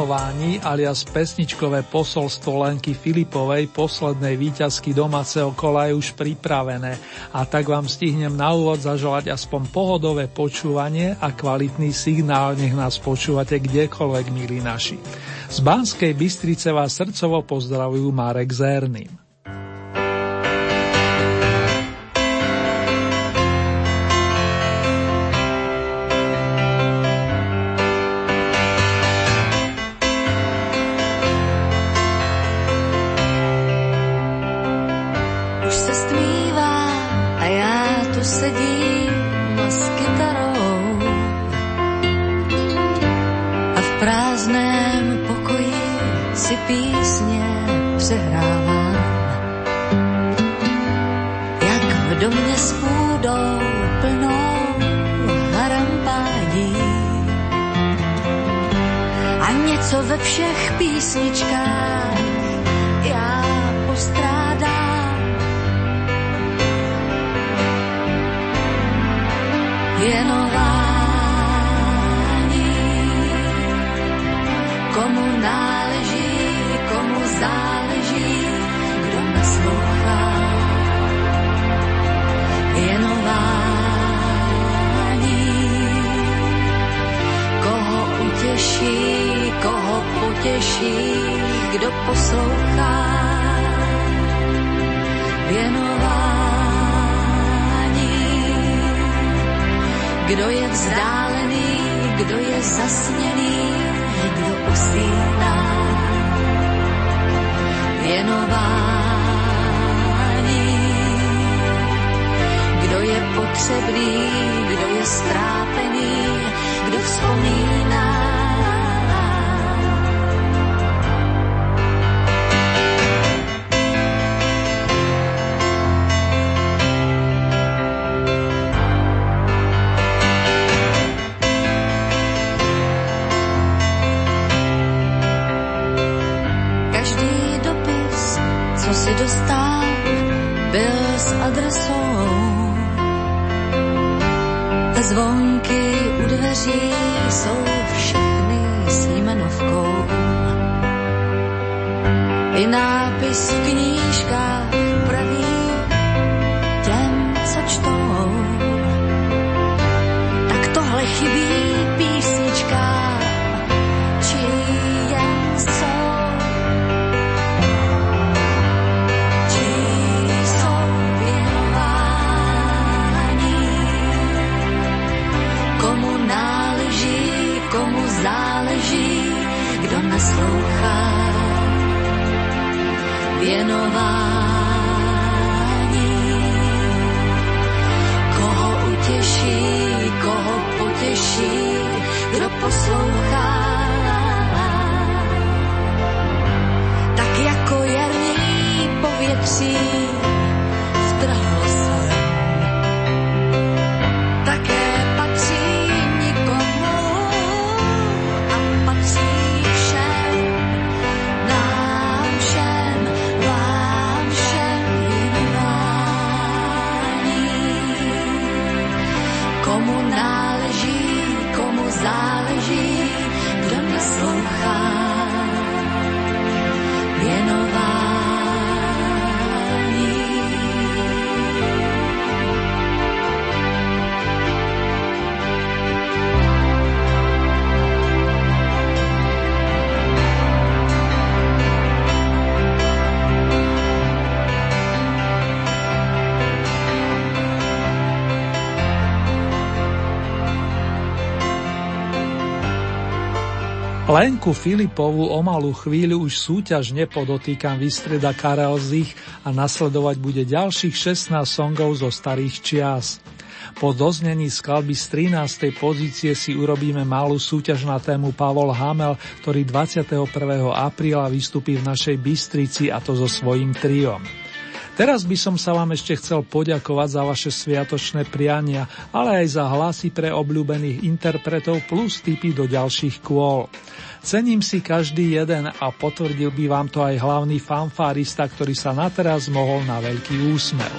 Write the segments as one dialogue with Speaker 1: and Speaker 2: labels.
Speaker 1: Vienování alias pesničkové posolstvo Lenky Filipovej poslednej výťazky domáceho kola je už pripravené a tak vám stihnem na úvod zaželať aspoň pohodové počúvanie a kvalitný signál, nech nás počúvate kdekoľvek, milí naši. Z Banskej Bystrice vás srdcovo pozdravujú Marek Zerným. Lenku Filipovu o malú chvíľu už súťažne podotýkam vystreda Karel Zich a nasledovať bude ďalších 16 songov zo starých čias.
Speaker 2: Po doznení skladby z 13. pozície si urobíme malú súťaž na tému Pavol Hamel, ktorý 21. apríla vystupí v našej Bystrici a to so svojím triom. Teraz by som sa vám ešte chcel poďakovať za vaše sviatočné priania, ale aj za hlasy pre obľúbených interpretov plus tipy do ďalších kôl. Cením si každý jeden a potvrdil by vám to aj hlavný fanfárista, ktorý sa na teraz mohol na veľký úsmev.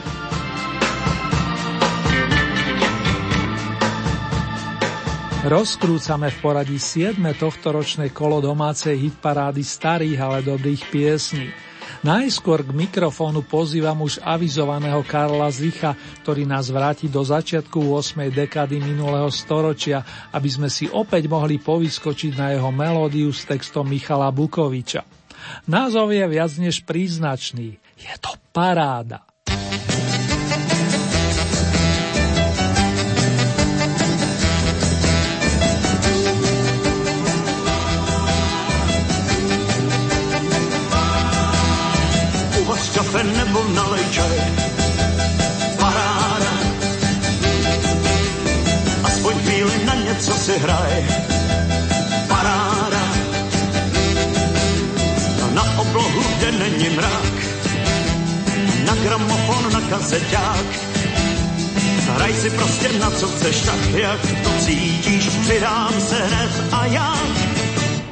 Speaker 2: Rozkrúcame v poradí 7. tohtoročné kolo domácej hitparády starých, ale dobrých piesní. Najskôr k mikrofónu pozývam už avizovaného Karla Zicha, ktorý nás vráti do začiatku 8. dekady minulého storočia, aby sme si opäť mohli povyskočiť na jeho melódiu s textom Michala Bukoviča. Názov je viac než príznačný. Je to paráda.
Speaker 3: Si hraj. Paráda, na oblohu, kde není mrak, na gramofon, na kazeťák. Hraj si prostě na co chceš, tak jak to cítíš, přidám se hned a já.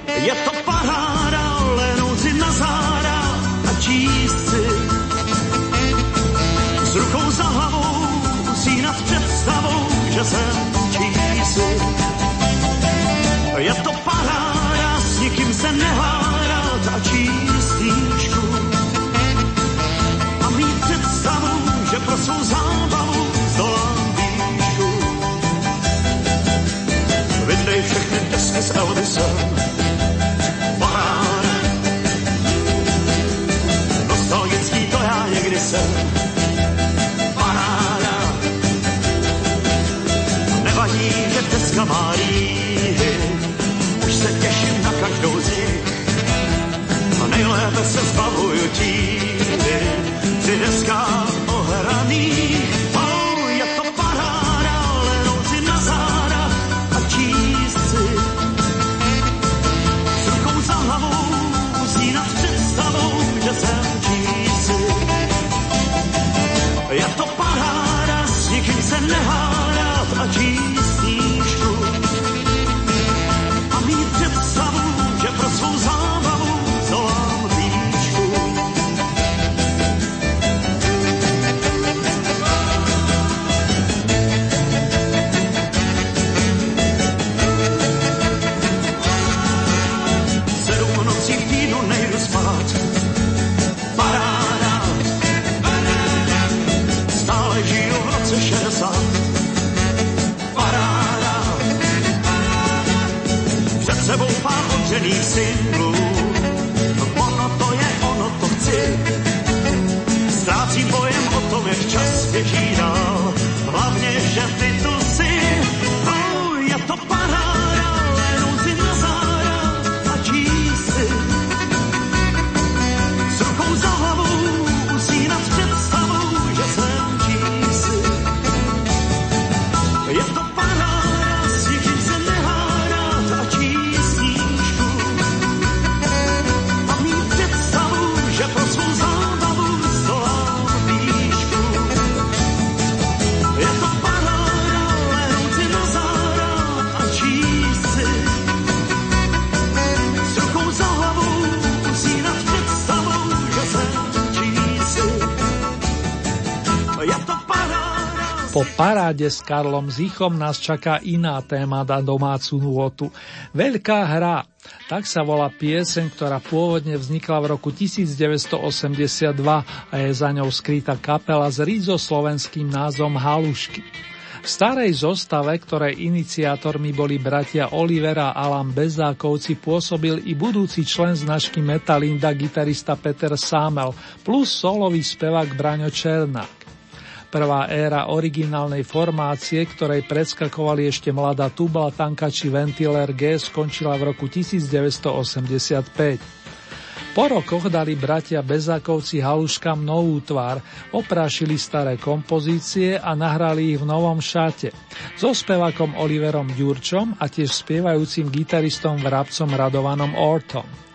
Speaker 3: Je to paráda, lehnout si na záda a číst si s rukou za hlavou, nad představou, že jsem pár odřených singlů. No ono to je, ono to chci. Ztrácím pojem o tom, jak čas běží dál. Hlavně, že ty tu
Speaker 2: Po paráde s Karlom Zichom nás čaká iná téma na domácu nôtu. Veľká hra. Tak sa volá pieseň, ktorá pôvodne vznikla v roku 1982 a je za ňou skrytá kapela s rízo-slovenským názvom Halušky. V starej zostave, ktorej iniciátormi boli bratia Olivera a Alan Bezákovci, pôsobil i budúci člen značky Metalinda, gitarista Peter Sámel, plus solový spevák Braňo Černák. Prvá éra originálnej formácie, ktorej predskakovali ešte mladá tubla, tanka či ventiler G, skončila v roku 1985. Po rokoch dali bratia Bezákovci haluškám novú tvár, oprášili staré kompozície a nahrali ich v novom šate. So spevakom Oliverom Ďurčom a tiež spievajúcim gitaristom vrabcom Radovanom Ortom.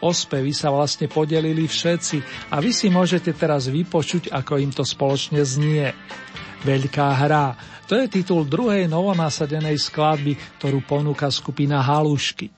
Speaker 2: O spevy sa vlastne podelili všetci a vy si môžete teraz vypočuť, ako im to spoločne znie. Veľká hra, to je titul druhej novonasadenej skladby, ktorú ponúka skupina Halušky.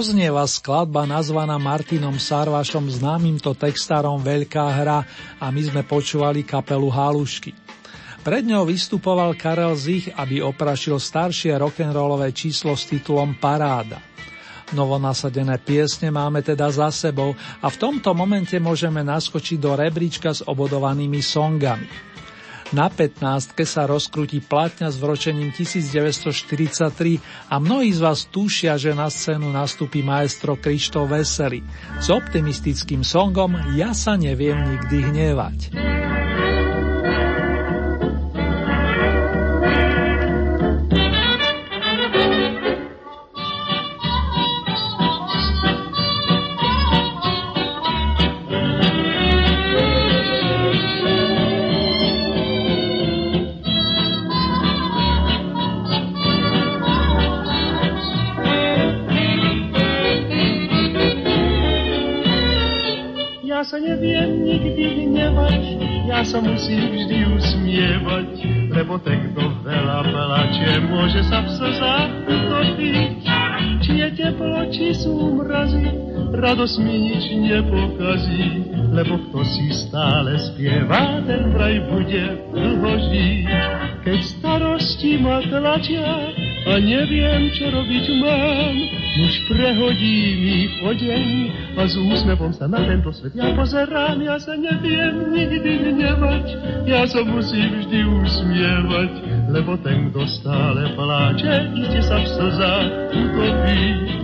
Speaker 2: Doznieva skladba nazvaná Martinom Sarvašom známymto textárom Veľká hra a my sme počúvali kapelu Halušky. Pred ňou vystupoval Karel Zich, aby oprašil staršie rock'n'rollové číslo s titulom Paráda. Novonasadené piesne máme teda za sebou a v tomto momente môžeme naskočiť do rebríčka s obodovanými songami. Na 15. sa rozkrúti platňa s vročením 1943 a mnohí z vás tušia, že na scénu nastúpi maestro Krištof Vesely s optimistickým songom Ja sa neviem nikdy hnevať.
Speaker 4: Nič nepokazí, lebo kto si stále spieva, ten vraj bude dlho žiť. Keď starosti ma tlačia a neviem, čo robiť mám, už prehodí mi odeň a s úsmevom sa na tento svet ja pozerám, ja sa neviem nikdy hnevať, ja sa musím vždy usmievať, lebo ten, kto stále pláče, iste sa v slzách utopí.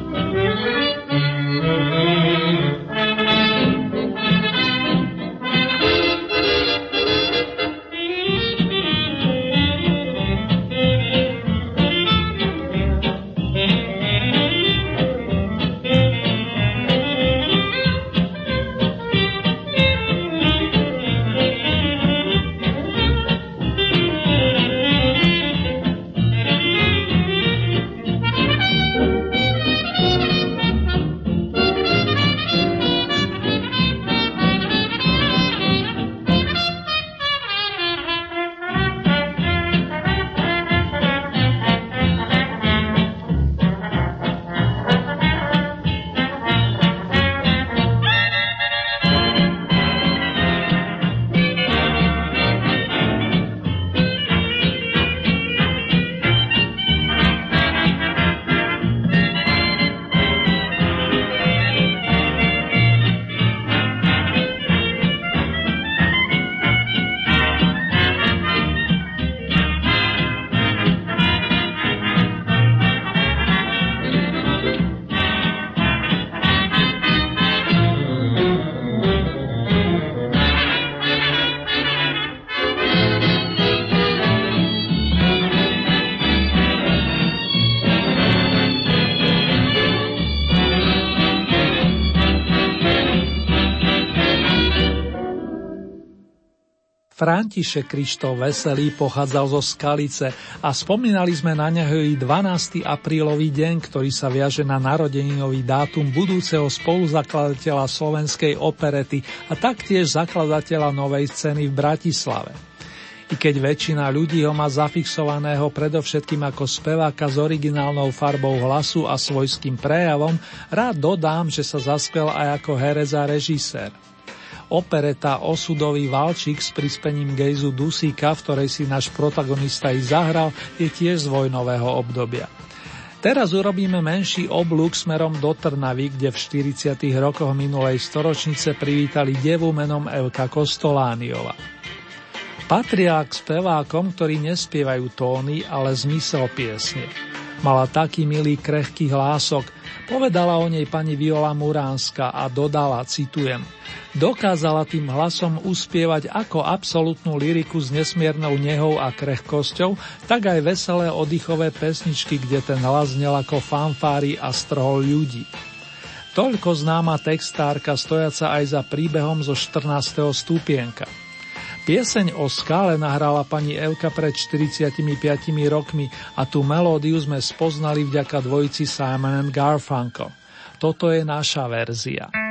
Speaker 2: František Krištof Veselý pochádzal zo Skalice a spomínali sme na neho i 12. aprílový deň, ktorý sa viaže na narodeninový dátum budúceho spoluzakladateľa slovenskej operety a taktiež zakladateľa novej scény v Bratislave. I keď väčšina ľudí ho má zafixovaného predovšetkým ako speváka s originálnou farbou hlasu a svojským prejavom, rád dodám, že sa zaskvel aj ako herec a režisér. Opereta Osudový valčík s prispením Gejzu Dusíka, v ktorej si náš protagonista i zahral, je tiež z vojnového obdobia. Teraz urobíme menší oblúk smerom do Trnavy, kde v 40. rokoch minulej storočnice privítali devu menom Evka Kostolániova. Patria k spevákom, ktorí nespievajú tóny, ale zmysel piesne. Mala taký milý krehký hlások, povedala o nej pani Viola Muránska a dodala, citujem – Dokázala tým hlasom uspievať ako absolútnu liriku s nesmiernou nehou a krehkosťou, tak aj veselé oddychové pesničky, kde ten hlas znel ako fanfári a strhol ľudí. Toľko známa textárka stojaca aj za príbehom zo 14. stupienka. Pieseň o skále nahrala pani Evka pred 45 rokmi a tú melódiu sme spoznali vďaka dvojici Simon Garfunkel. Toto je naša verzia.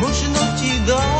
Speaker 2: Možno ti dám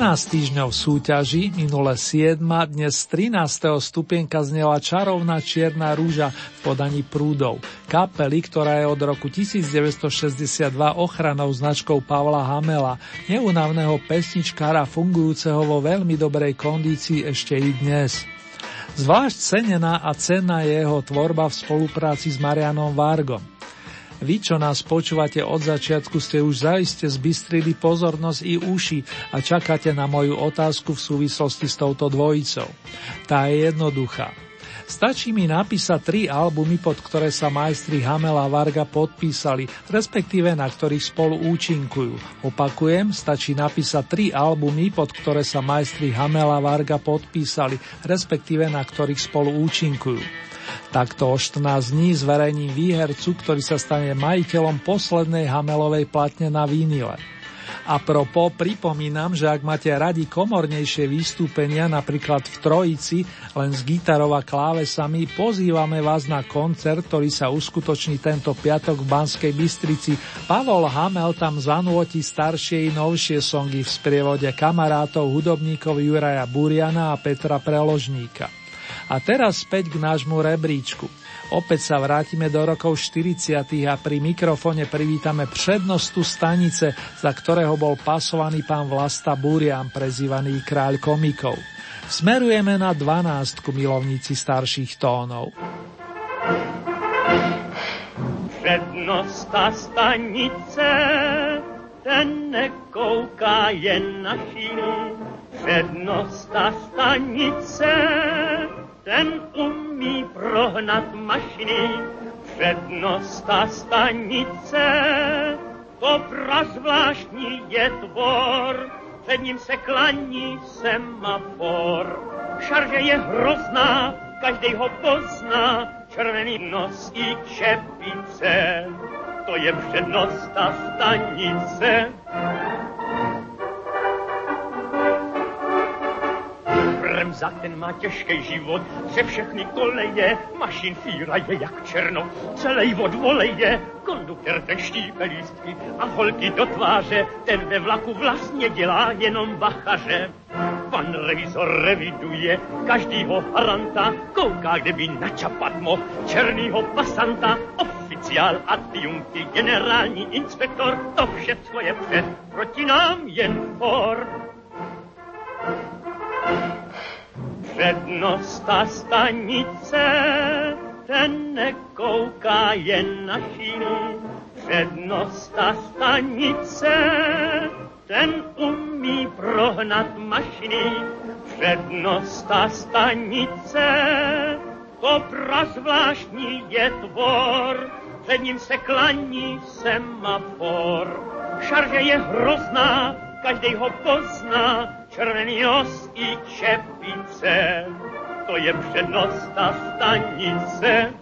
Speaker 2: 12 týždňov súťaži, minule 7, dnes 13. stupienka znela čarovná čierna rúža v podaní prúdov. Kapely, ktorá je od roku 1962 ochranou značkou Pavla Hamela, neunavného pesničkára fungujúceho vo veľmi dobrej kondícii ešte i dnes. Zvlášť cenená a cenná je jeho tvorba v spolupráci s Marianom Vargom. Vy, čo nás počúvate od začiatku, ste už zaiste zbystrili pozornosť i uši a čakáte na moju otázku v súvislosti s touto dvojicou. Tá je jednoduchá. Stačí mi napísať tri albumy, pod ktoré sa majstri Hamela a Varga podpísali, respektíve na ktorých spolu účinkujú. Opakujem, stačí napísať tri albumy, pod ktoré sa majstri Hamela a Varga podpísali, respektíve na ktorých spolu účinkujú. Takto o 14 dní zverejním výhercu, ktorý sa stane majiteľom poslednej Hamelovej platne na vínile. A propo pripomínam, že ak máte radi komornejšie vystúpenia, napríklad v Trojici, len s gitarou a klávesami, pozývame vás na koncert, ktorý sa uskutoční tento piatok v Banskej Bystrici. Pavol Hamel tam zanúti staršie i novšie songy v sprievode kamarátov hudobníkov Juraja Buriana a Petra Preložníka. A teraz späť k nášmu rebríčku. Opäť sa vrátime do rokov 40. a pri mikrofone privítame prednostu stanice, za ktorého bol pasovaný pán Vlasta Burian, prezývaný kráľ komikov. Smerujeme na 12 milovníci starších tónov.
Speaker 5: Přednosta stanice, ten nekouká jen na šínu. Přednosta stanice, ten umí prohnat mašiny, přednosta stanice, to prazvláštní je tvor, před ním se klaní semafor. Šarže je hrozná, každý ho pozná, červený nos i čepice, to je přednosta stanice. Bremza, ten má těžký život, pře všechny koleje, mašin fíra je jak černo, celý od voleje, konduktor ten štípe lístky a holky do tváře, ten ve vlaku vlastně dělá jenom bachaře. Pan revizor reviduje každýho haranta, kouká, kde by načapat mohl černýho pasanta, oficiál, adjunkty, generální inspektor, to všechno je před, proti nám jen for. Přednosta stanice, ten nekouká jen na šínu. Přednosta stanice, ten umí prohnat mašiny. Přednosta stanice, to prazvláštní je tvor, před ním se klaní semafor. Šarže je hrozná, každý ho pozná, červený nos i čepice, to je přednost a stanice.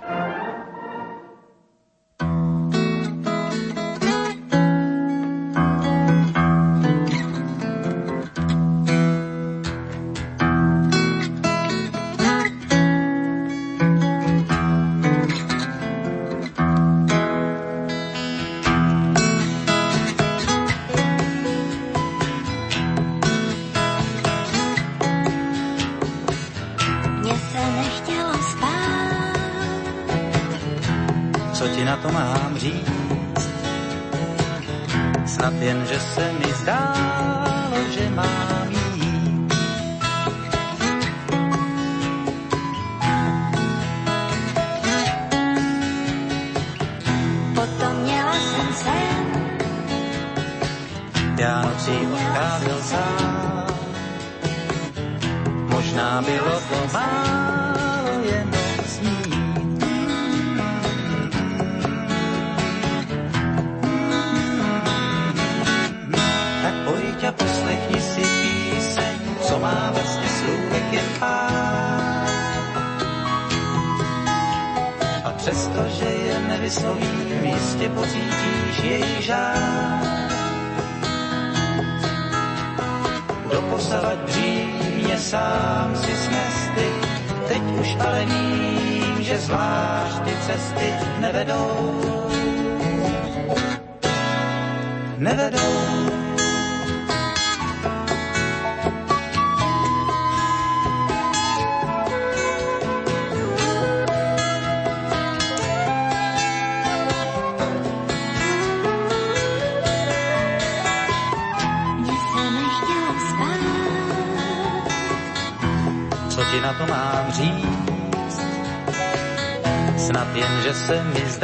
Speaker 6: Jen,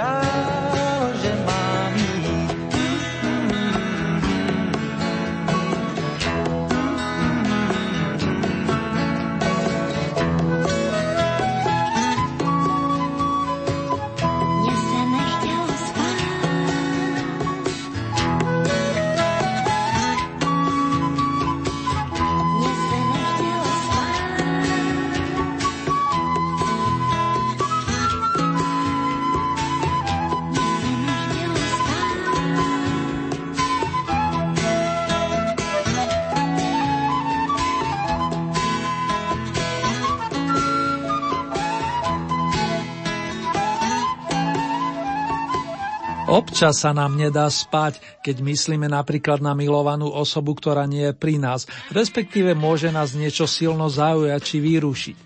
Speaker 2: Občas sa nám nedá spať, keď myslíme napríklad na milovanú osobu, ktorá nie je pri nás, respektíve môže nás niečo silno zaujať či vyrušiť.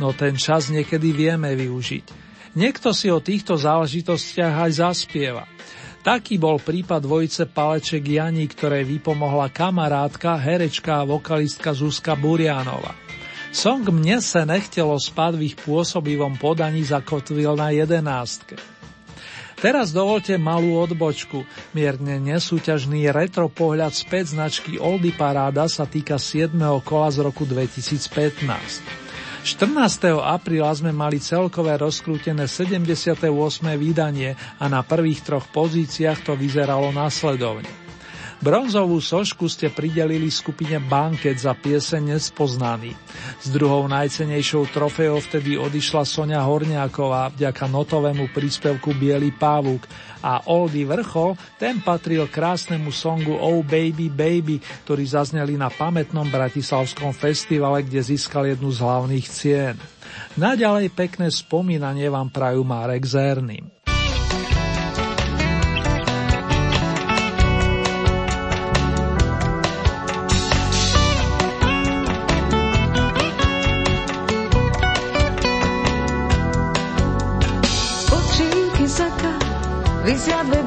Speaker 2: No ten čas niekedy vieme využiť. Niekto si o týchto záležitostiach aj zaspieva. Taký bol prípad dvojice Paleček Jani, ktoré vypomohla kamarátka, herečka a vokalistka Zuzka Burianova. Song Mne se nechtelo spať v ich pôsobivom podaní zakotvil na jedenástke. Teraz dovolte malú odbočku. Mierne nesúťažný retro pohľad späť značky Oldy Paráda sa týka 7. kola z roku 2015. 14. apríla sme mali celkové rozkrútené 78. vydanie a na prvých troch pozíciách to vyzeralo následovne. Bronzovú sošku ste pridelili skupine Banket za pieseň Nespoznaný. S druhou najcenejšou trofejou vtedy odišla Sonia Horniaková vďaka notovému príspevku Bielý pávuk a Oldy Vrchol, ten patril krásnemu songu Oh Baby Baby, ktorý zazneli na pamätnom Bratislavskom festivale, kde získal jednu z hlavných cien. Naďalej pekné spomínanie vám prajú Marek Zerným.
Speaker 7: It's se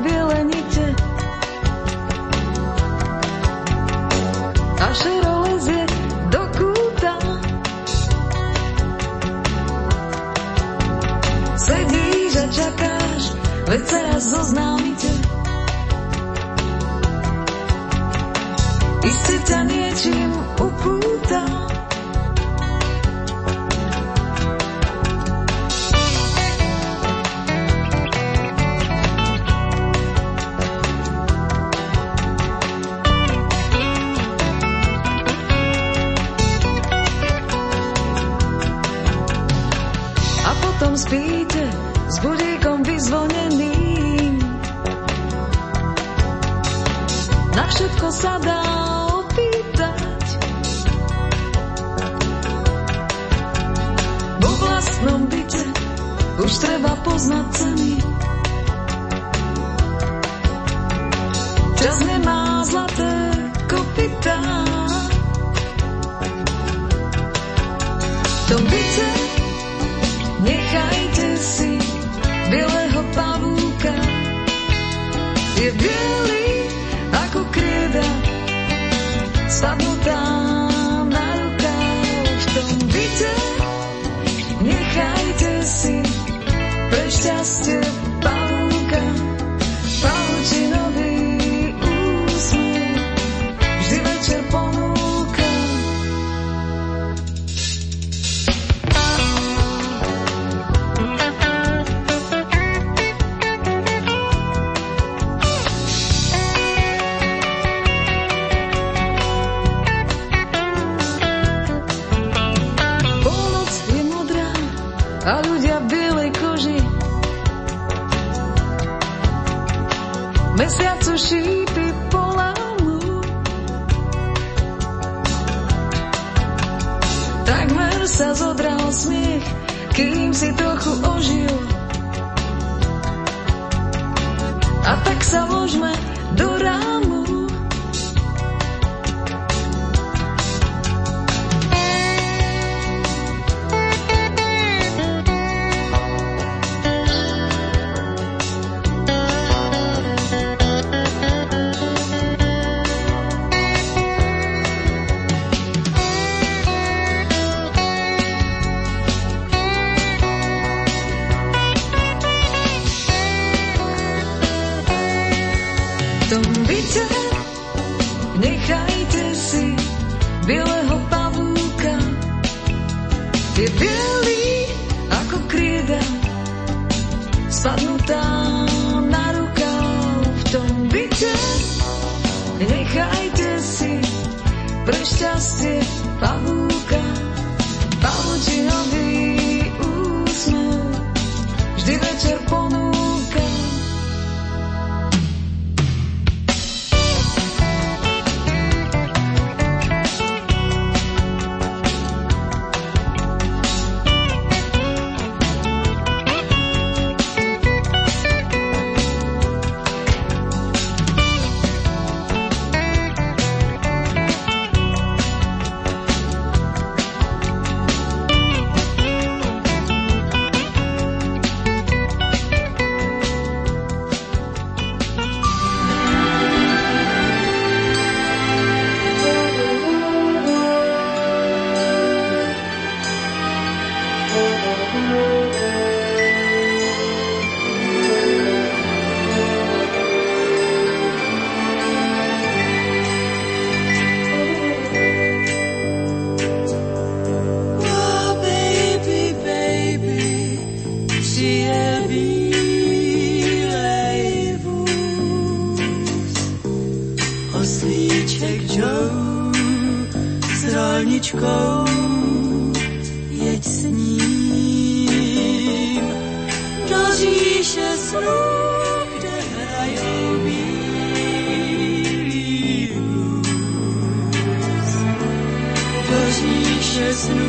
Speaker 7: svíček žou s rolničkou jeď s ním do říše snů, kde hrajou bílý blues. Do říše snů,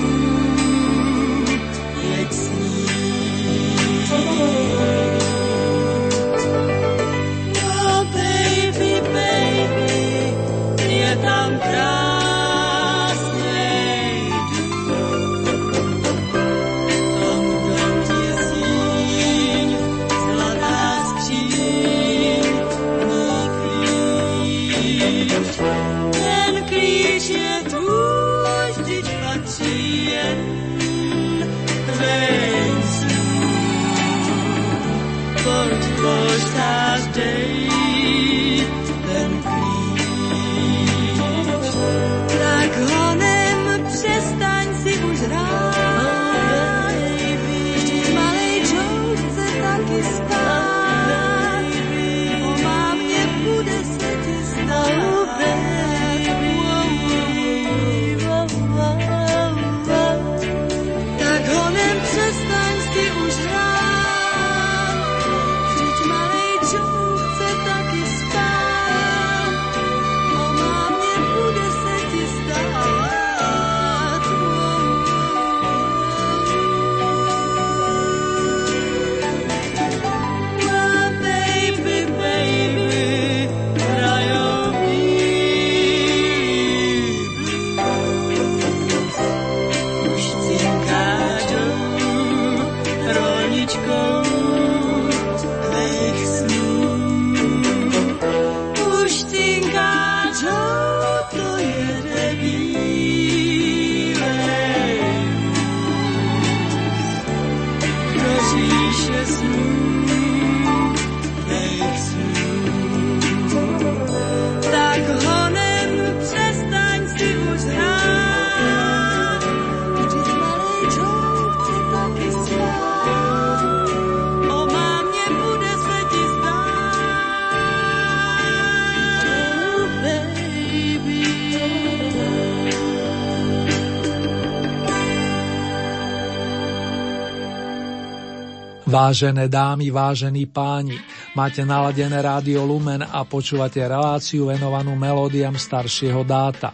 Speaker 2: Vážené dámy, vážení páni, máte naladené rádio Lumen a počúvate reláciu venovanú melódiam staršieho dáta.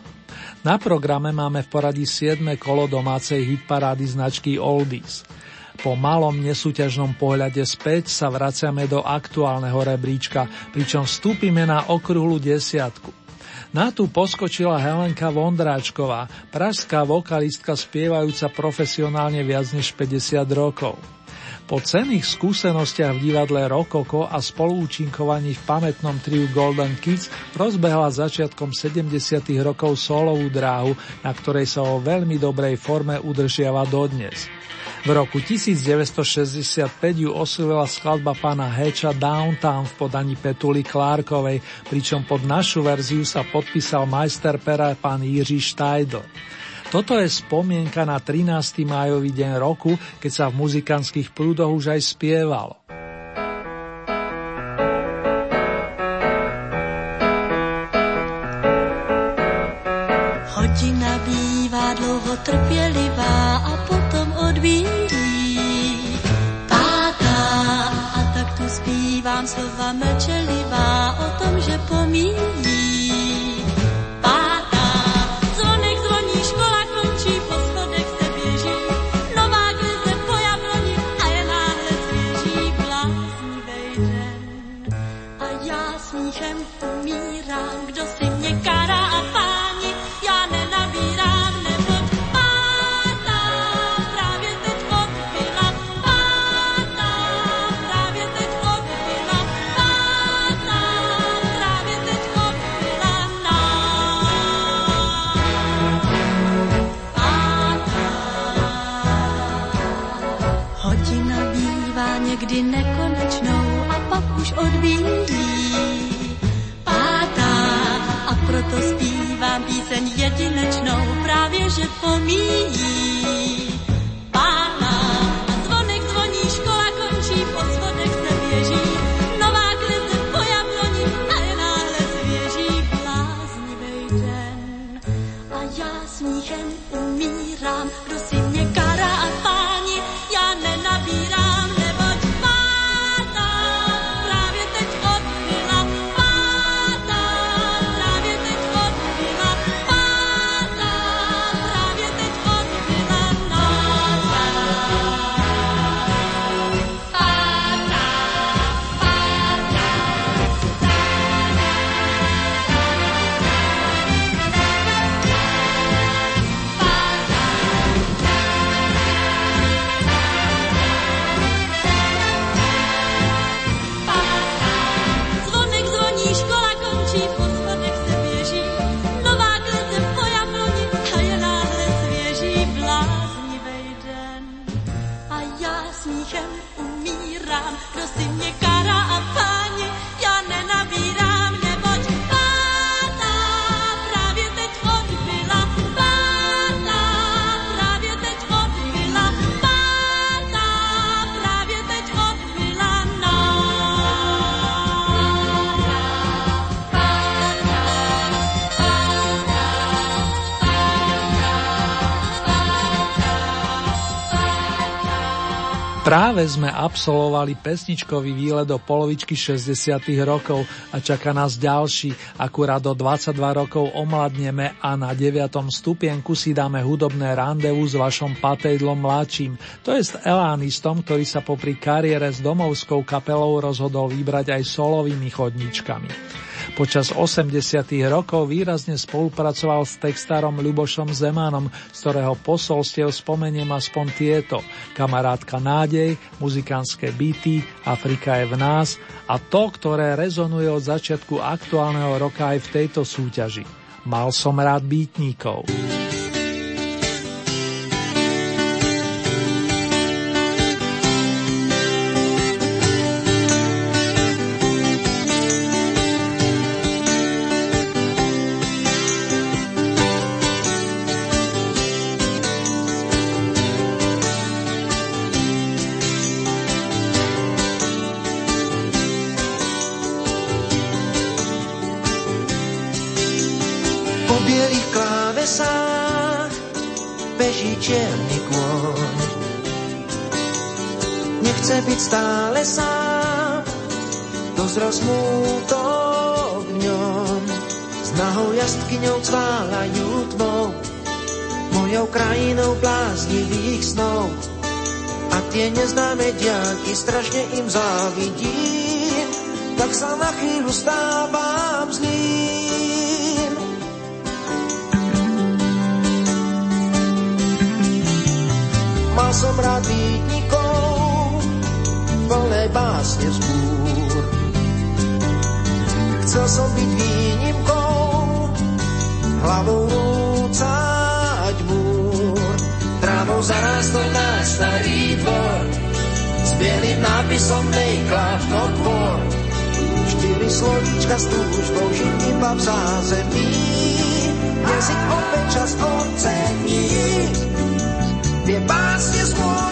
Speaker 2: Na programe máme v poradí 7. kolo domácej hitparády značky Oldies. Po malom nesúťažnom pohľade späť sa vraciame do aktuálneho rebríčka, pričom vstúpime na okrúhlu desiatku. Na tú poskočila Helenka Vondráčková, pražská vokalistka spievajúca profesionálne viac než 50 rokov. Po cenných skúsenostiach v divadle Rokoko a spolúčinkovaní v pamätnom triu Golden Kids rozbehla začiatkom 70. rokov solovú dráhu, na ktorej sa o veľmi dobrej forme udržiava dodnes. V roku 1965 ju osvojila skladba pána Heča Downtown v podaní Petuly Klárkovej, pričom pod našu verziu sa podpísal majster pera pán Jiří Štajdl. Toto je spomienka na 13. májový deň roku, keď sa v muzikantských prúdoch už aj spievalo.
Speaker 7: Hodina bývá dlouho trpělivá a potom odbíjí. Pátá a tak tu zpívám slova mlčelivá o tom, že pomíjí. Me.
Speaker 2: Práve sme absolvovali pesničkový výlet do polovičky 60. rokov a čaká nás ďalší. Akurát do 22 rokov omladneme a na 9. stupienku si dáme hudobné randevu s vašom patejdlom mladším. To je s elánistom, ktorý sa popri kariére s domovskou kapelou rozhodol vybrať aj solovými chodničkami. Počas 80. rokov výrazne spolupracoval s textárom Ľubošom Zemanom, z ktorého posolstiev spomeniem aspoň tieto. Kamarátka nádej, muzikánske byty, Afrika je v nás a to, ktoré rezonuje od začiatku aktuálneho roka aj v tejto súťaži. Mal som rád bytníkov.
Speaker 8: Bielým nápisom Make Love Not War. Štyri slovíčka s túžbou žiť iba v zázemí, jazyk opäť čas ocení. Tie básne vôňou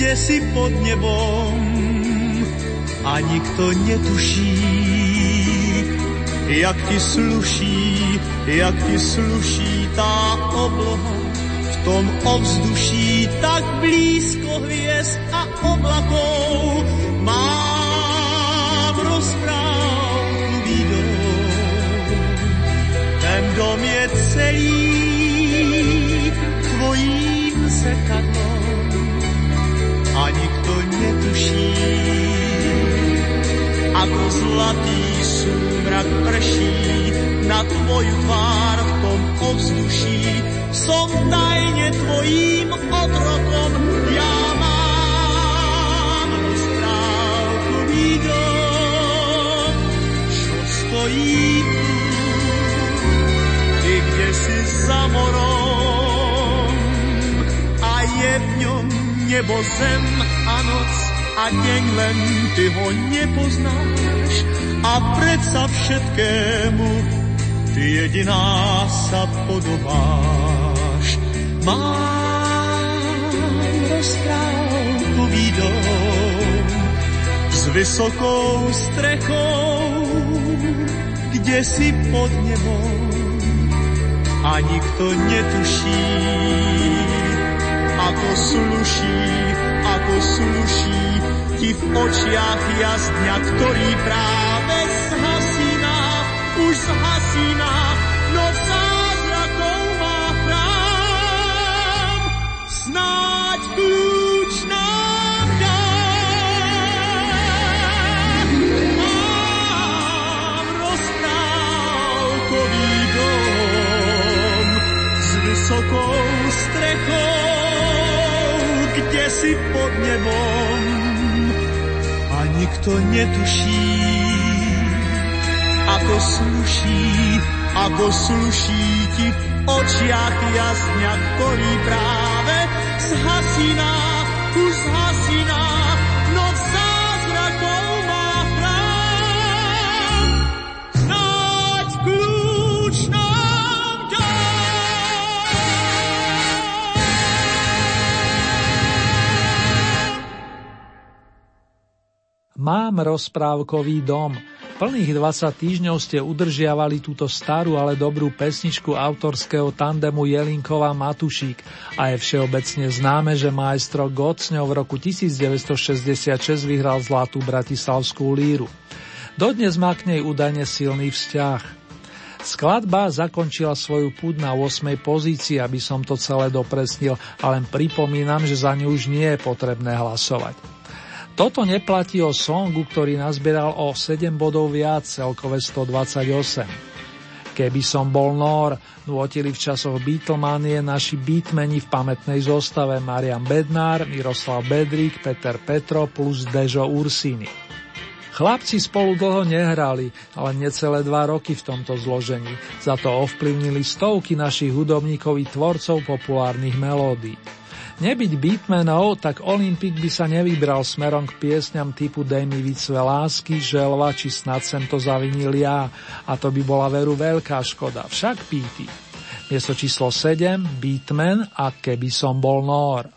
Speaker 9: kde si pod nebom a nikto netuší, jak ti sluší, jak ti sluší tá obloha v tom ovzduší tak blízko hviezd a oblakov. Mám rozprávkový dom, ten dom je celý tvojím zrkadlom netuší, ako zlatý súmrak prší na tvoju tvár v tom ovzduší. Som tajne tvojím otrokom, ja mám dom, čo stojí tu, kde si za morom a je v ňom nebo zem a deň len ty ho nepoznáš a predsa všetkému ty jediná sa podobáš. Mám rozprávkový dom s vysokou strechou, kde si pod nebom a nikto netuší, ako sluší, ako sluší ti v očiach jazdňa, ktorý práve zhasína, už zhasína, no zázrakov má chrám. Snáď kľúč nám dá. Mám rozprávkový dom s vysokou strechou, kde si pod nebom nikto netuší, ako sluší, ako sluší ti v očiach jasňa, ktorý práve zhasíná, už
Speaker 2: Mám rozprávkový dom. Plných 20 týždňov ste udržiavali túto starú, ale dobrú pesničku autorského tandemu Jelinkova Matušík a je všeobecne známe, že majstro Gocňov v roku 1966 vyhral zlatú bratislavskú líru. Dodnes má k nej údajne silný vzťah. Skladba zakončila svoju púd na 8. pozícii, aby som to celé dopresnil, ale len pripomínam, že za ňu už nie je potrebné hlasovať. Toto neplatí o songu, ktorý nazbieral o 7 bodov viac, celkové 128. Keby som bol Nor, nôtili v časoch Beatlemanie naši beatmeni v pamätnej zostave Marian Bednár, Miroslav Bedrík, Peter Petro plus Dežo Ursini. Chlapci spolu dlho nehrali, ale necelé dva roky v tomto zložení. Za to ovplyvnili stovky našich hudobníkov i tvorcov populárnych melódií. Nebyť beatmenov, tak Olympik by sa nevybral smerom k piesňam typu Dej mi vícve lásky, želva či snad sem to zavinil ja. A to by bola veru veľká škoda. Však píti. Miesto číslo 7, Beatman a Keby som bol Nor.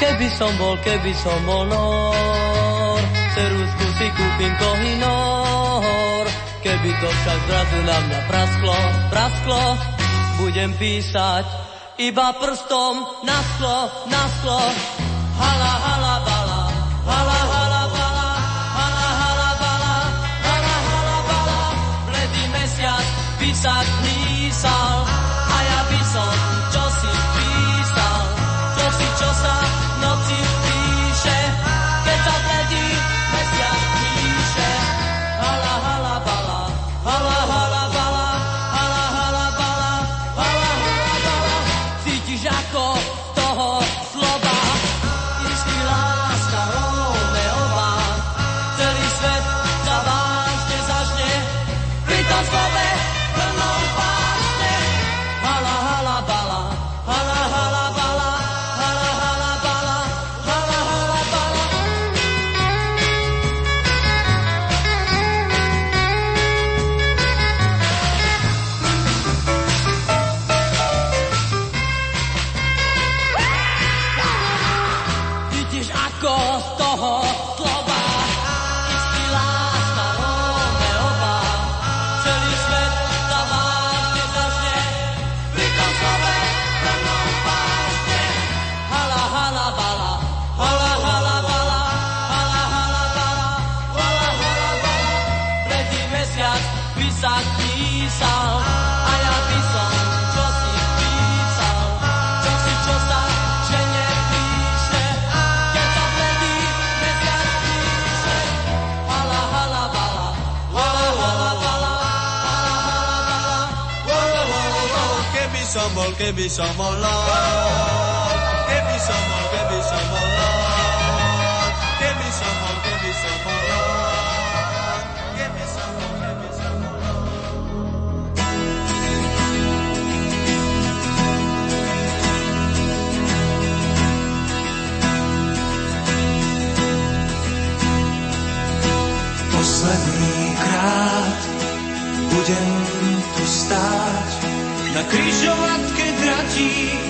Speaker 10: Keby som bol, keby som bol Nor, ceruzku si kúpim kohinor, Keby to však zrazu na mňa prasklo, prasklo, budem písať iba prstom na sklo, na sklo. Hala, hala, bala, hala, hala, bala, hala, mesiac by sa som
Speaker 9: bol, keby som bol Lord. Keby som bol, keby som bol Lord. Keby som bol, keby som bol Lord. Keby som bol, keby som bol Lord.
Speaker 11: Posledný krát budem tu stáť na križovatke ti.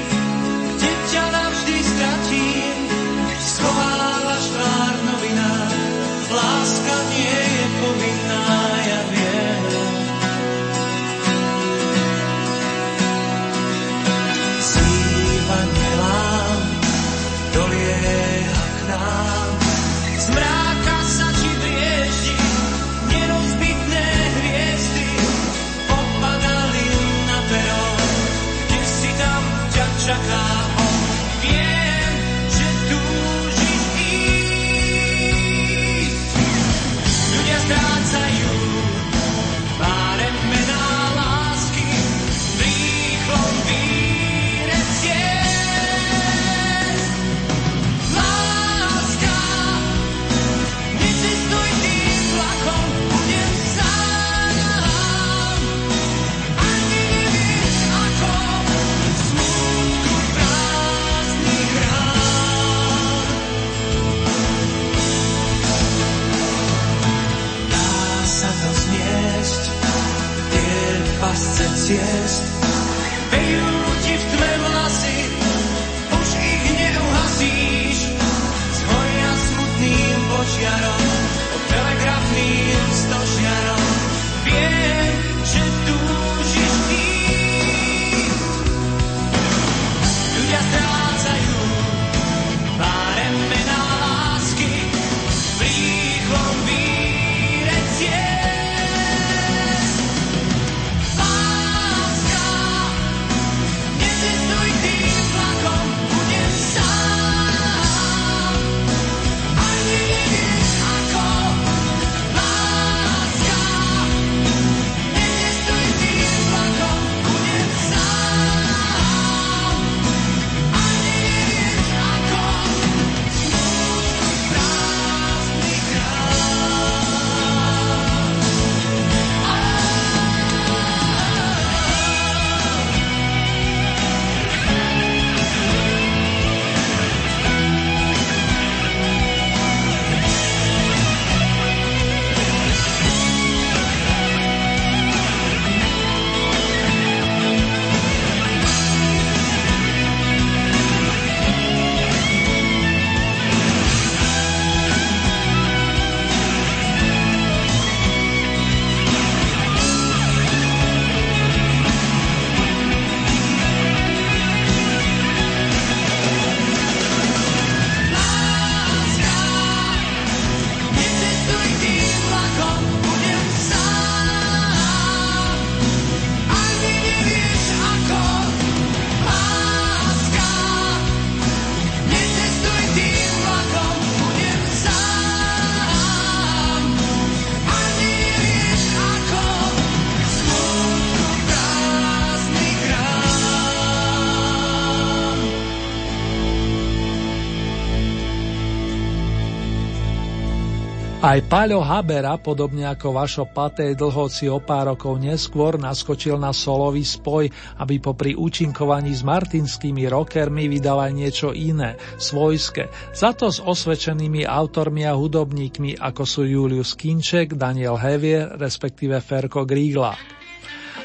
Speaker 2: Aj Paľo Habera, podobne ako Vašo Patej dlhoci o pár rokov neskôr, naskočil na solový spoj, aby popri účinkovaní s martinskými rockermi vydal aj niečo iné, svojské, za to s osvedčenými autormi a hudobníkmi, ako sú Julius Kinček, Daniel Hevier, respektíve Ferko Gríglák.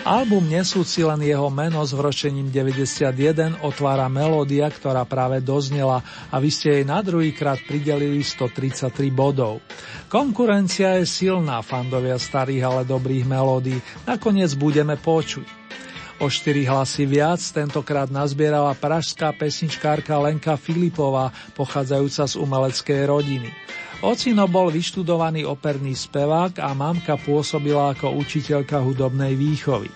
Speaker 2: Album nesúci len jeho meno s vročením 91 otvára melódia, ktorá práve doznela a vy ste jej na druhýkrát pridelili 133 bodov. Konkurencia je silná, fandovia starých, ale dobrých melódií. Nakoniec budeme počuť. O štyri hlasy viac tentokrát nazbierala pražská pesničkárka Lenka Filipová, pochádzajúca z umeleckej rodiny. Ocino bol vyštudovaný operný spevák a mamka pôsobila ako učiteľka hudobnej výchovy.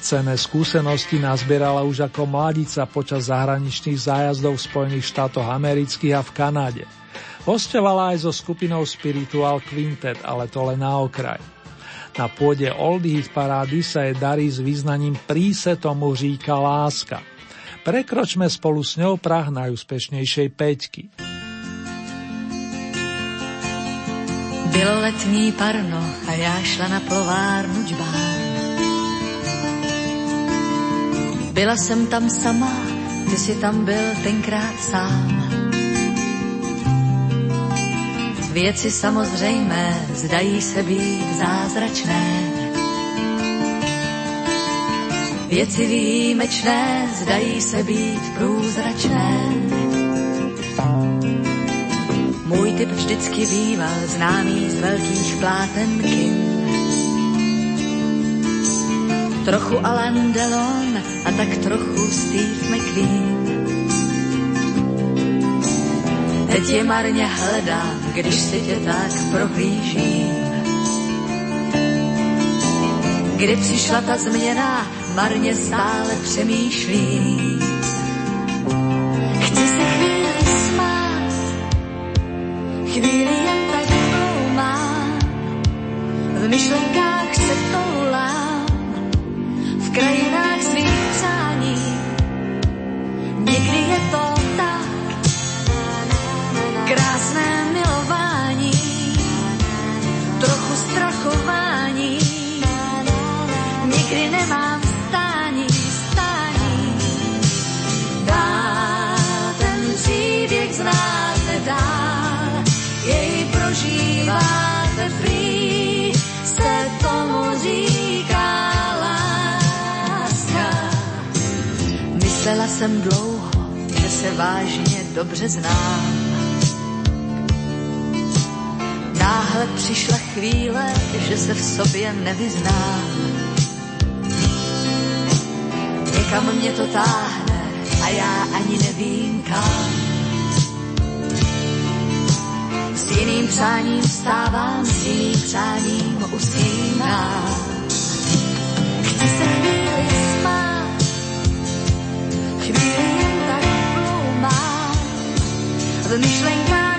Speaker 2: Cené skúsenosti nazbierala už ako mladica počas zahraničných zájazdov v Spojených štátoch amerických a v Kanade. Hostovala aj so skupinou Spiritual Quintet, ale to len na okraj. Na pôde Oldie Hit parády sa je darí s význaním príse tomu říka láska. Prekročme spolu s ňou prah najúspešnejšej peťky.
Speaker 1: Bylo letní parno a já šla na plovárnu džbán. Byla jsem tam sama, ty si tam byl tenkrát sám. Věci samozřejmé zdají se být zázračné. Věci výjimečné zdají se být průzračné. Můj typ vždycky býval známý z velkých pláten kin. Trochu Alain Delon a tak trochu Steve McQueen. Teď je marně hledám, když si tě tak prohlížím. Kdy přišla ta změna, marně stále přemýšlím. Chci se chvíli jen tak mám. V myšlenkách se toulám, Myslela jsem dlouho, že se vážně dobře znám. Náhle přišla chvíle, že se v sobě nevyznám. Někam mě to táhne a já ani nevím kam. S jiným přáním vstávám, s jiným přáním usínám. Chci se chvíli smát, chvíli jen tak ploumám, v myšlenkách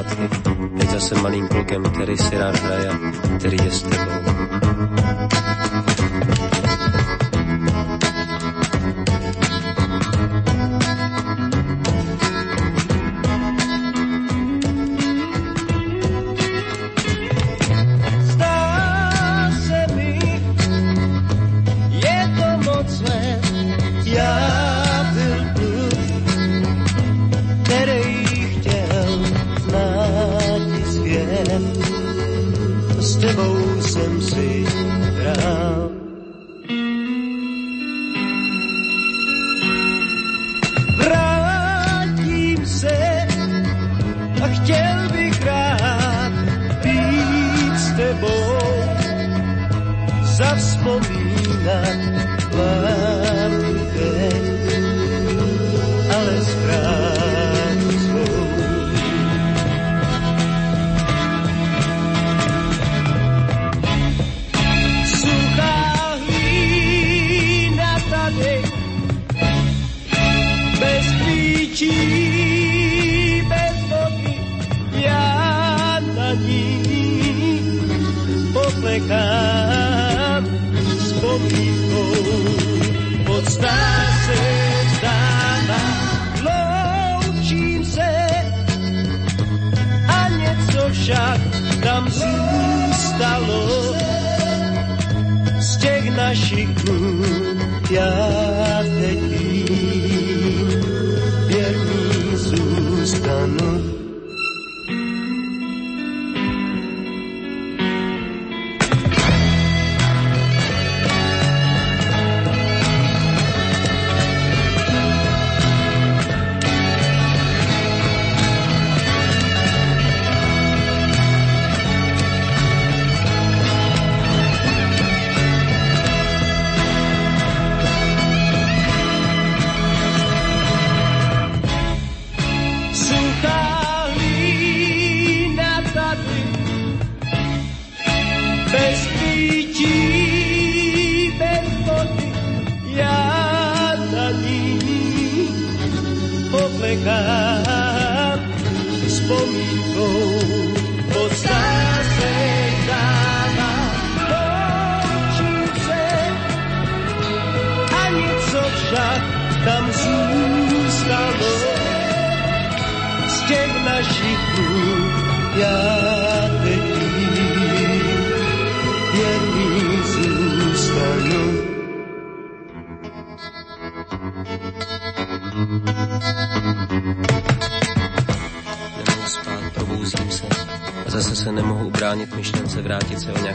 Speaker 12: zpátky, teď zase malým klukem, který si rád hraje, který je s tebou.
Speaker 13: Se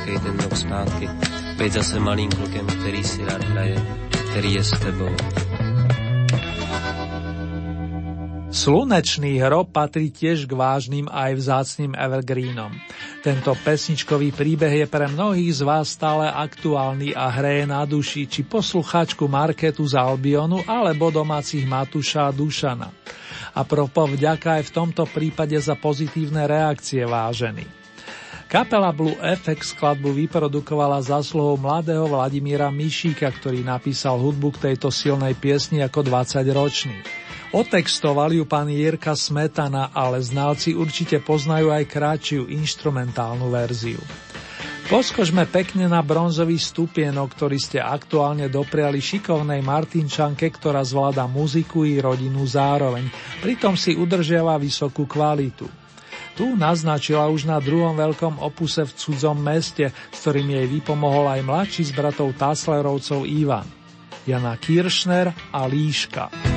Speaker 12: nějaký ten rok zpátky. Být zase malým klukem, který si rád hraje, který je s tebou.
Speaker 2: Slunečný hrob patrí tiež k vážnym aj vzácným evergreenom. Tento pesničkový príbeh je pre mnohých z vás stále aktuálny a hreje na duši či poslucháčku Marketu z Albionu alebo domácich Matúša a Dušana. A propo vďaka aj v tomto prípade za pozitívne reakcie vážený. Kapela Blue FX skladbu vyprodukovala zásluhou mladého Vladimíra Mišíka, ktorý napísal hudbu k tejto silnej piesni ako 20-ročný. Otextoval ju pán Jirka Smetana, ale znalci určite poznajú aj kratšiu instrumentálnu verziu. Poskožme pekne na bronzový stupienok, ktorý ste aktuálne dopriali šikovnej Martinčanke, ktorá zvláda muziku i rodinu zároveň, pritom si udržiava vysokú kvalitu. Tu naznačila už na druhom veľkom opuse v cudzom meste, s ktorým jej vypomohol aj mladší z bratov Taslerovcov Ivan. Jana Kiršner a Líška.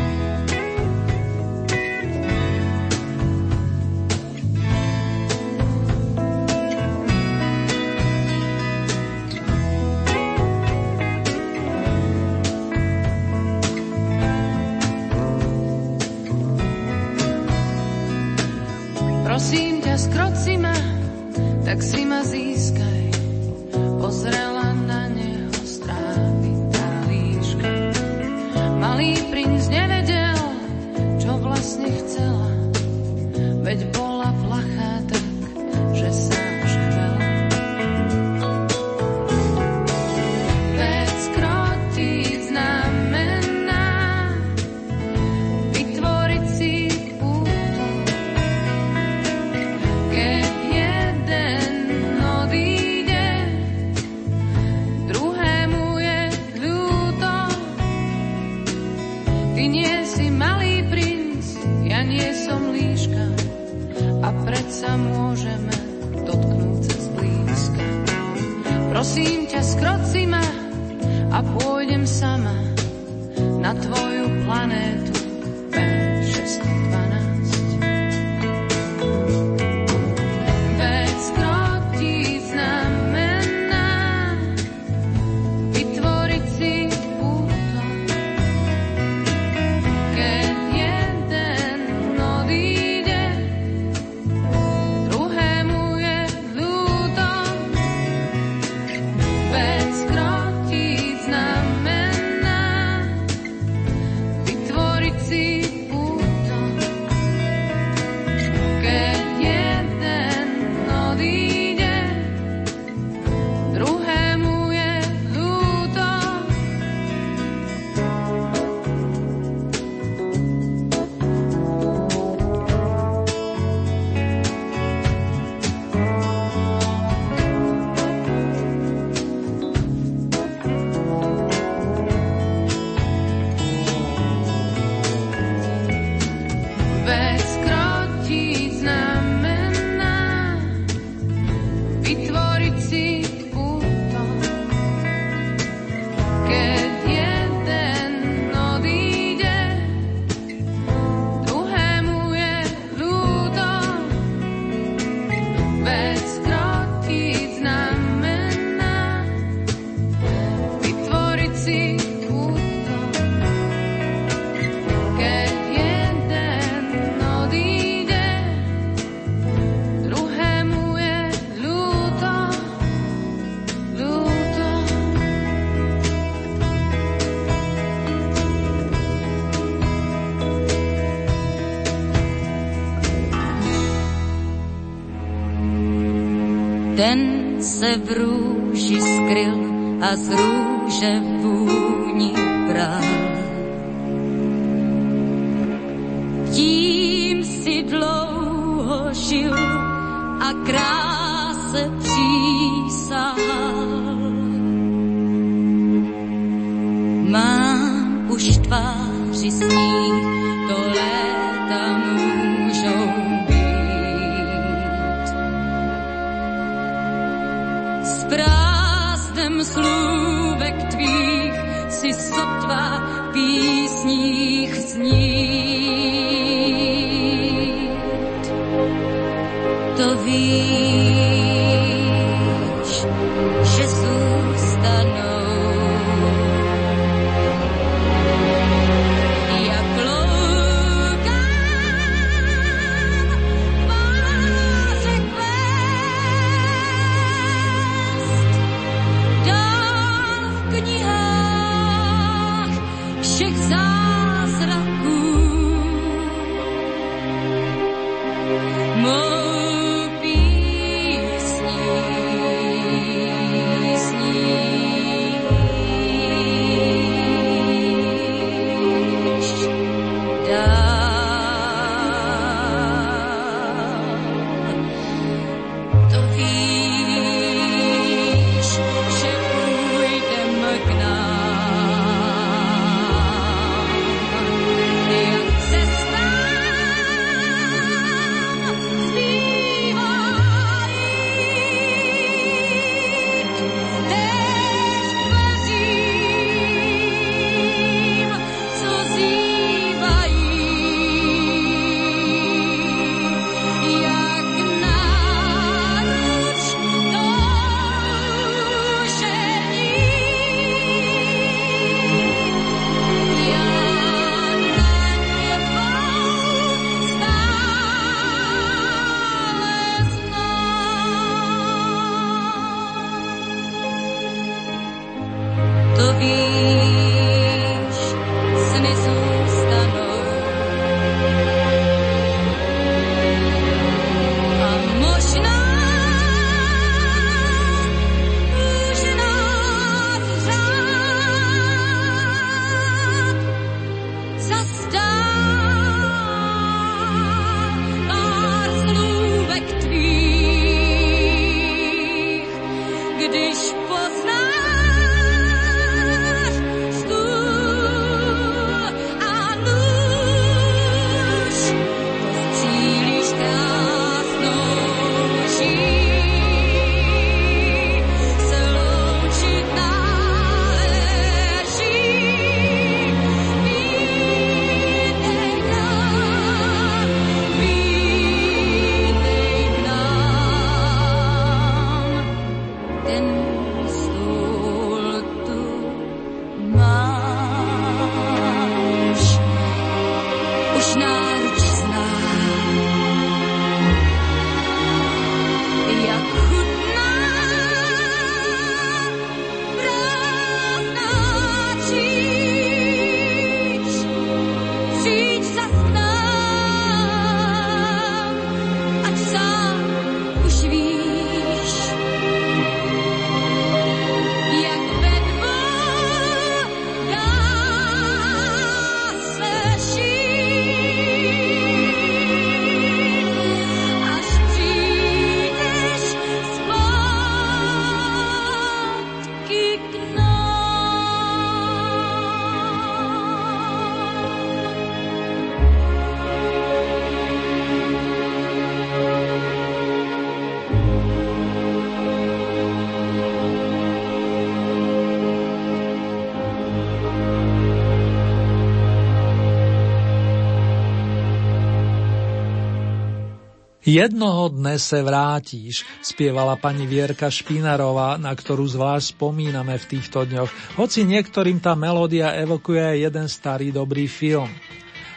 Speaker 2: Jednoho dne se vrátiš, spievala pani Vierka Špinarová, na ktorú zvlášť spomíname v týchto dňoch, hoci niektorým tá melódia evokuje aj jeden starý dobrý film.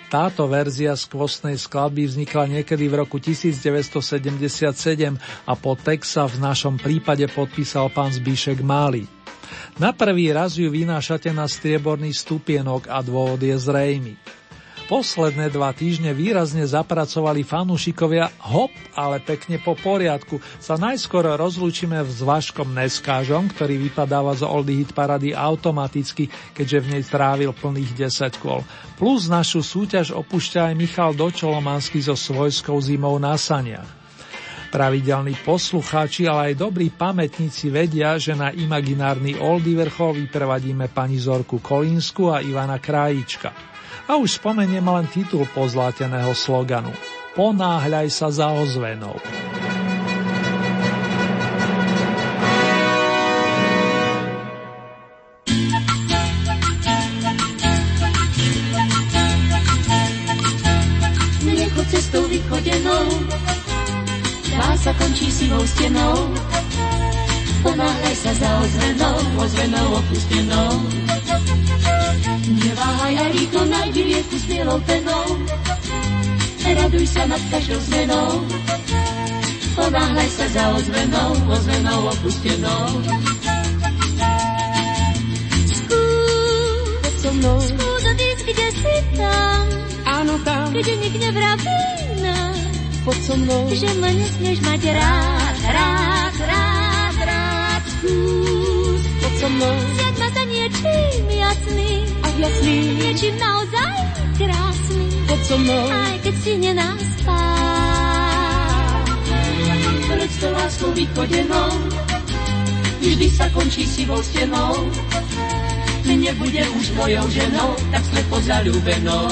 Speaker 2: Táto verzia z kvostnej skladby vznikla niekedy v roku 1977 a po text sa v našom prípade podpísal pán Zbíšek Máli. Na prvý raz ju vynášate na strieborný stupienok a dôvod je zrejmy. Posledné dva týždne výrazne zapracovali fanúšikovia hop, ale pekne po poriadku. Sa najskôr rozlúčime s Vaškom Neskážom, ktorý vypadáva z Oldy Hit Parady automaticky, keďže v nej trávil plných 10 kôl. Plus našu súťaž opúšťa aj Michal Dočolomanský so svojskou zimou na saniach. Pravidelní poslucháči, ale aj dobrí pamätníci vedia, že na imaginárny Oldy vrchol vyprevadíme pani Zorku Kolínsku a Ivana Krajíčka. A už spomeniem len titul pozláteného sloganu Ponáhľaj sa za ozvenou.
Speaker 14: Dá sa končí sivou stenou. Ponáhľaj sa za ozvenou, ozvenou opustenou. Neváhaj a rýchlo nájdi rieku s bielou penou. Raduj sa nad každou zmenou. Ponáhľaj sa za ozvenou, ozvenou opustenou.
Speaker 15: Skús,
Speaker 14: so mnou.
Speaker 15: skús odísť, kde si tam.
Speaker 14: Áno tam,
Speaker 15: Kde nik nevraví nám,
Speaker 14: poď so mnou.
Speaker 15: že ma nesmieš mať rád, rád, rád, rád. Skús,
Speaker 14: Poď so mnou.
Speaker 15: Niečím jasný,
Speaker 14: A jasný,
Speaker 15: niečím naozaj krásny.
Speaker 14: poď so mnou.
Speaker 15: Aj keď si nás spát.
Speaker 14: Pred to láskou vychodenou, vždy sa končí sivou stenou. Nebude už mojou ženou, tak slepo zalúbenou.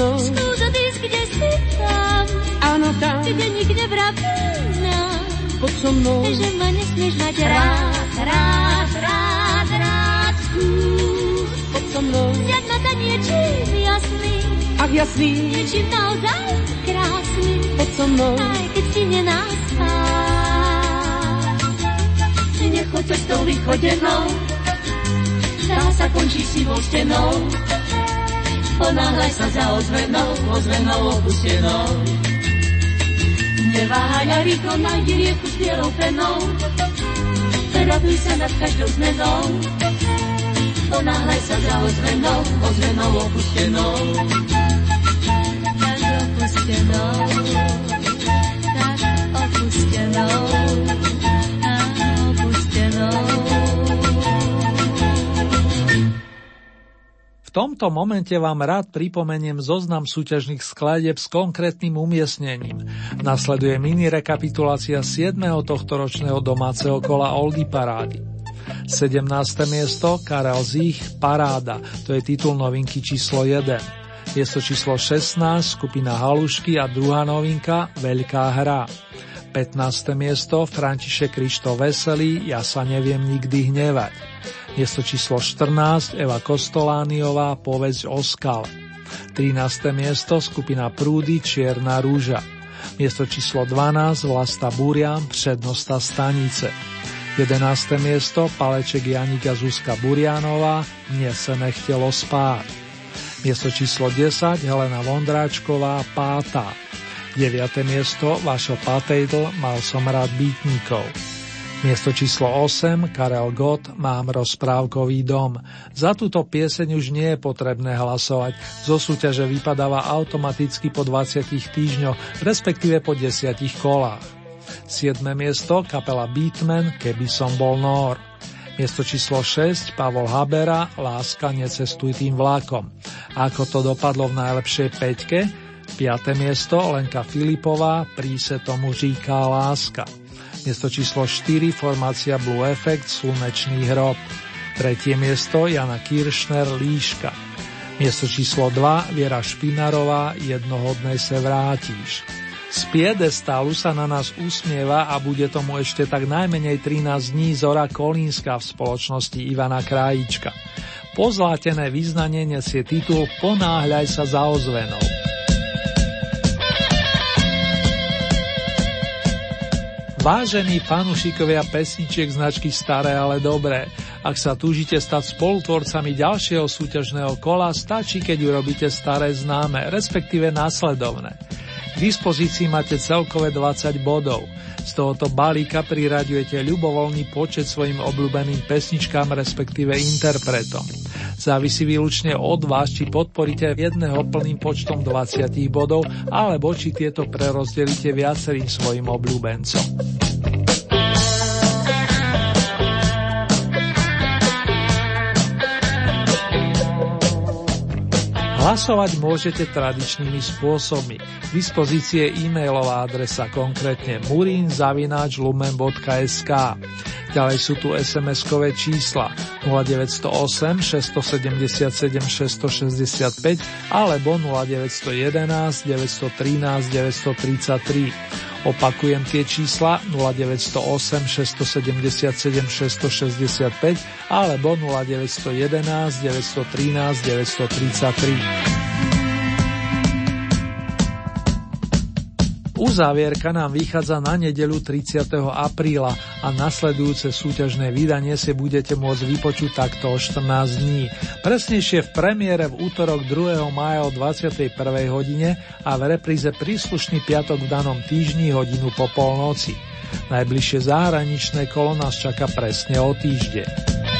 Speaker 14: Mnou,
Speaker 15: Skús odísť, kde si tam,
Speaker 14: áno tam,
Speaker 15: kde nik nevraví nám,
Speaker 14: poď so mnou.
Speaker 15: že ma nesmieš mať rád, rád, rád, rád. Skús
Speaker 14: Poď so mnou,
Speaker 15: zjať ma za niečím jasný,
Speaker 14: ach jasný,
Speaker 15: niečím naozaj krásny.
Speaker 14: poď so mnou.
Speaker 15: Aj keď si spát.
Speaker 14: Nechoď cestou vychodenou, dá sa končí sivou stenou. Ponáhľaj sa za ozvenou, ozvenou opustenou. Neváhaj a rýchlo nájdi rieku s bielou penou. Raduj sa nad každou zmenou. Ponáhľaj sa za ozvenou, ozvenou opustenou.
Speaker 15: Tak opustenou, tak opustenou,
Speaker 2: V tomto momente vám rád pripomeniem zoznam súťažných skladieb s konkrétnym umiestnením. Nasleduje mini rekapitulácia 7. tohto ročného domáceho kola Oldy Parády. 17. miesto Karel Zich Paráda, to je titul novinky číslo 1. Miesto číslo 16 skupina Halušky a druhá novinka Veľká hra. 15. miesto František Krišto Veselý Ja sa neviem nikdy hnevať. Miesto číslo 14 Eva Kostolániová Povedz o skale. 13. miesto skupina Prúdy Čierna rúža. Miesto číslo 12 Vlasta Burian Přednosta stanice. 11. miesto Paleček Janika Zuzka Burianová Mne se nechtelo spát. Miesto číslo 10 Helena Vondráčková Pátá. 9. miesto Vašo Patejdl Mal som rád býtnikov. Miesto číslo 8 Karel Gott Mám rozprávkový dom. Za túto pieseň už nie je potrebné hlasovať. Zo súťaže vypadáva automaticky po 20 týždňoch, respektíve po 10 kolách. 7. miesto kapela Beatman Keby som bol Nór. Miesto číslo 6 Pavol Habera Láska necestuj tým vlákom. Ako to dopadlo v najlepšej peťke? 5. miesto Lenka Filipová Prí se tomu říká láska. Miesto číslo 4 formácia Blue Effect Slunečný hrob. Tretie miesto Jana Kiršner Líška. Miesto číslo 2 Viera Špinarová Jednohodnej se vrátíš. Z piedestálu sa na nás usmieva a bude tomu ešte tak najmenej 13 dní Zora Kolínska v spoločnosti Ivana Krajíčka. Pozlátené význanie nesie titul Ponáhľaj sa za ozvenou. Vážení fanúšikovia pesničiek značky Staré, ale dobré, ak sa túžite stať spolutvorcami ďalšieho súťažného kola, stačí, keď urobíte staré známe, respektíve následovné. K dispozícii máte celkové 20 bodov. Z tohoto balíka priraďujete ľubovoľný počet svojim obľúbeným pesničkám, respektíve interpretom. Závisí výlučne od vás, či podporíte jedného plným počtom 20 bodov, alebo či tieto prerozdelíte viacerým svojim obľúbencom. Hlasovať môžete tradičnými spôsobmi. V dispozície e-mailová adresa konkrétne murinzavináčlumen.sk Ďalej sú tu SMS-kové čísla 0908 677 665 alebo 0911 913 933. Opakujem tie čísla 0908 677 665 alebo 0911 913 933. Uzávierka nám vychádza na nedelu 30. apríla a nasledujúce súťažné vydanie si budete môcť vypočuť takto o 14 dní. Presnejšie v premiére v útorok 2. maja o 21. hodine a v repríze príslušný piatok v danom týždni hodinu po polnoci. Najbližšie zahraničné kolo nás čaká presne o týždeň.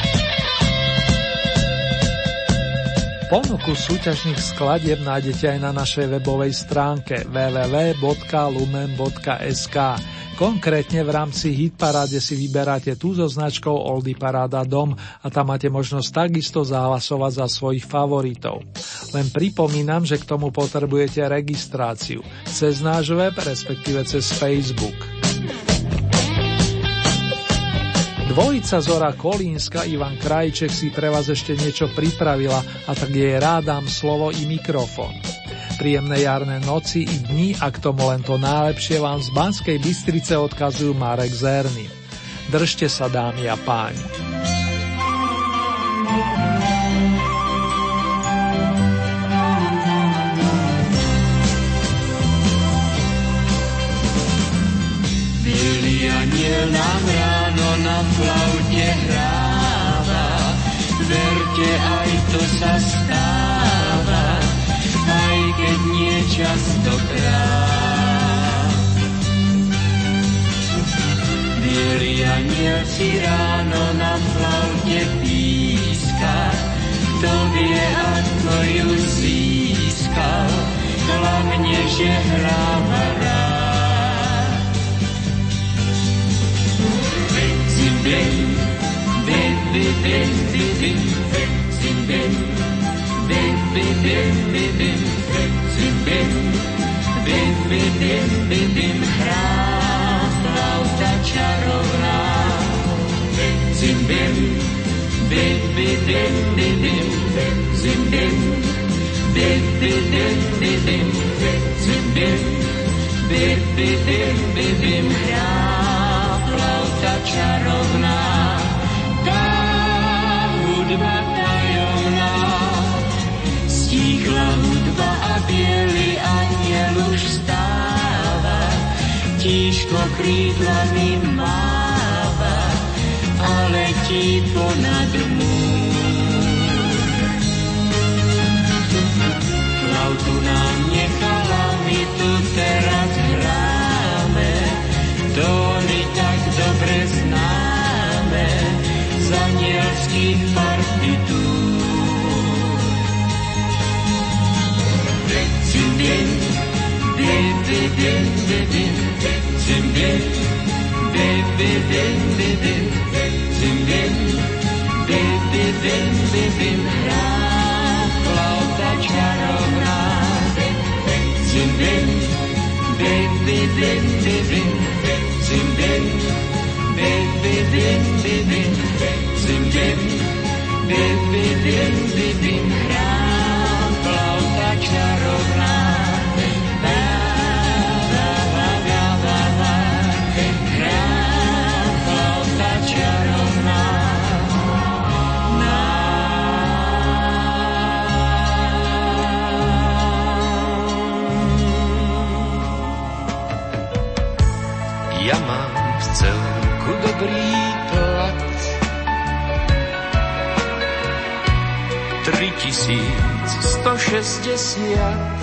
Speaker 2: Ponuku súťažných skladieb nájdete aj na našej webovej stránke www.lumen.sk. Konkrétne v rámci Hitparáde si vyberáte tú so značkou Oldy Paráda Dom a tam máte možnosť takisto zahlasovať za svojich favoritov. Len pripomínam, že k tomu potrebujete registráciu cez náš web, respektíve cez Facebook. Dvojica Zora Kolínska Ivan Krajček si pre vás ešte niečo pripravila a tak jej rád dám slovo i mikrofón. Príjemné jarné noci i dni a k tomu len to najlepšie vám z Banskej Bystrice odkazujú Marek Zerny. Držte sa dámy a páni.
Speaker 11: aniel nám ráno na flaute hráva. Verte, aj to sa stáva, aj keď nie častokrát. Bielý aniel si ráno na flaute píska, kto vie, ako ju získal, hlavne, že hráva bin, bin, bin, hra, flauta čarovná, tá hudba tajomná. Stíchla hudba a bielý aniel už stáva, tížko krídlami máva a letí ponad bin, bin, bin, bin, Zim bin, bin, bin, bin, bin, bin, Zim bin, bin, bin, bin, bin, bin, Hra flauta čarovná. Príklad. Tri tisíc sto šestdesiat.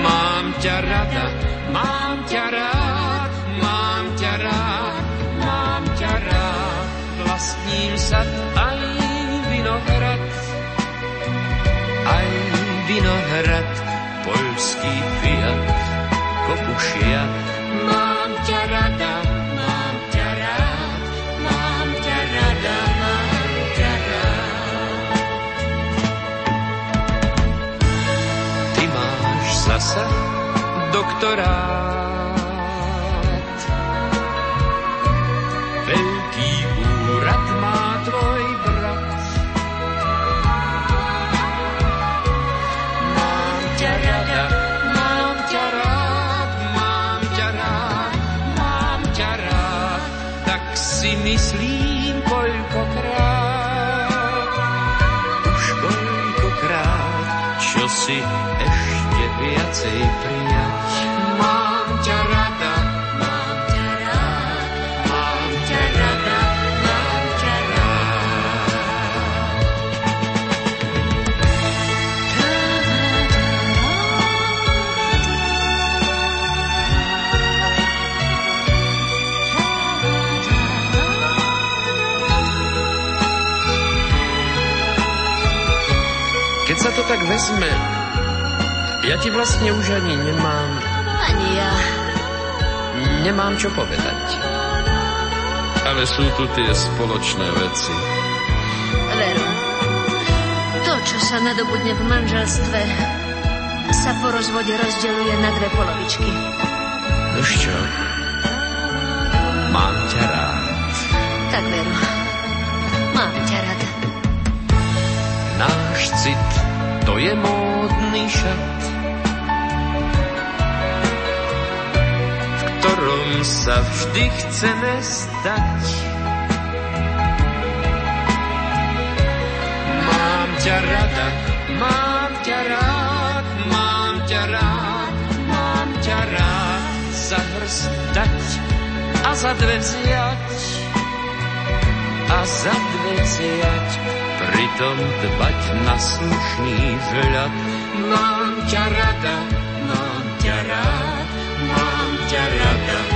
Speaker 11: Mám ťa rada, mám ťa rád, mám ťa rád, mám ťa rád. Vlastním sa aj vinohrad, aj vinohrad, poľský fiat, kopušia. Zasa doktorát. Veľký úrad má tvoj brat. Mám ťa rada, mám ťa rád, mám ťa rád, mám ťa rád, tak si myslím koľkokrát, už koľkokrát, čo si viacej prijať. Mám ťa. Keď sa to tak vezme, ja ti vlastne už ani nemám,
Speaker 1: Ani ja.
Speaker 11: nemám čo povedať.
Speaker 16: Ale sú tu tie spoločné veci.
Speaker 1: Veru, to, čo sa nadobudne v manželstve, sa po rozvode rozdeľuje na dve polovičky.
Speaker 11: Už čo? Mám ťa rád.
Speaker 1: Tak veru, mám ťa rada.
Speaker 11: Náš cit, to je módny šat, ktorom sa vždy chceme stať. Mám ťa rada, mám ťa rád, mám ťa rád, mám ťa rád, za hrst dať a za dve vziať a za dve vziať, pritom dbať na slušný vzhľad. Mám ťa rada, mám ťa rád, mám ťa rada,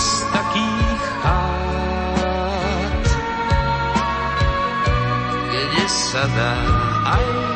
Speaker 11: z takých chát, kde sa dá aj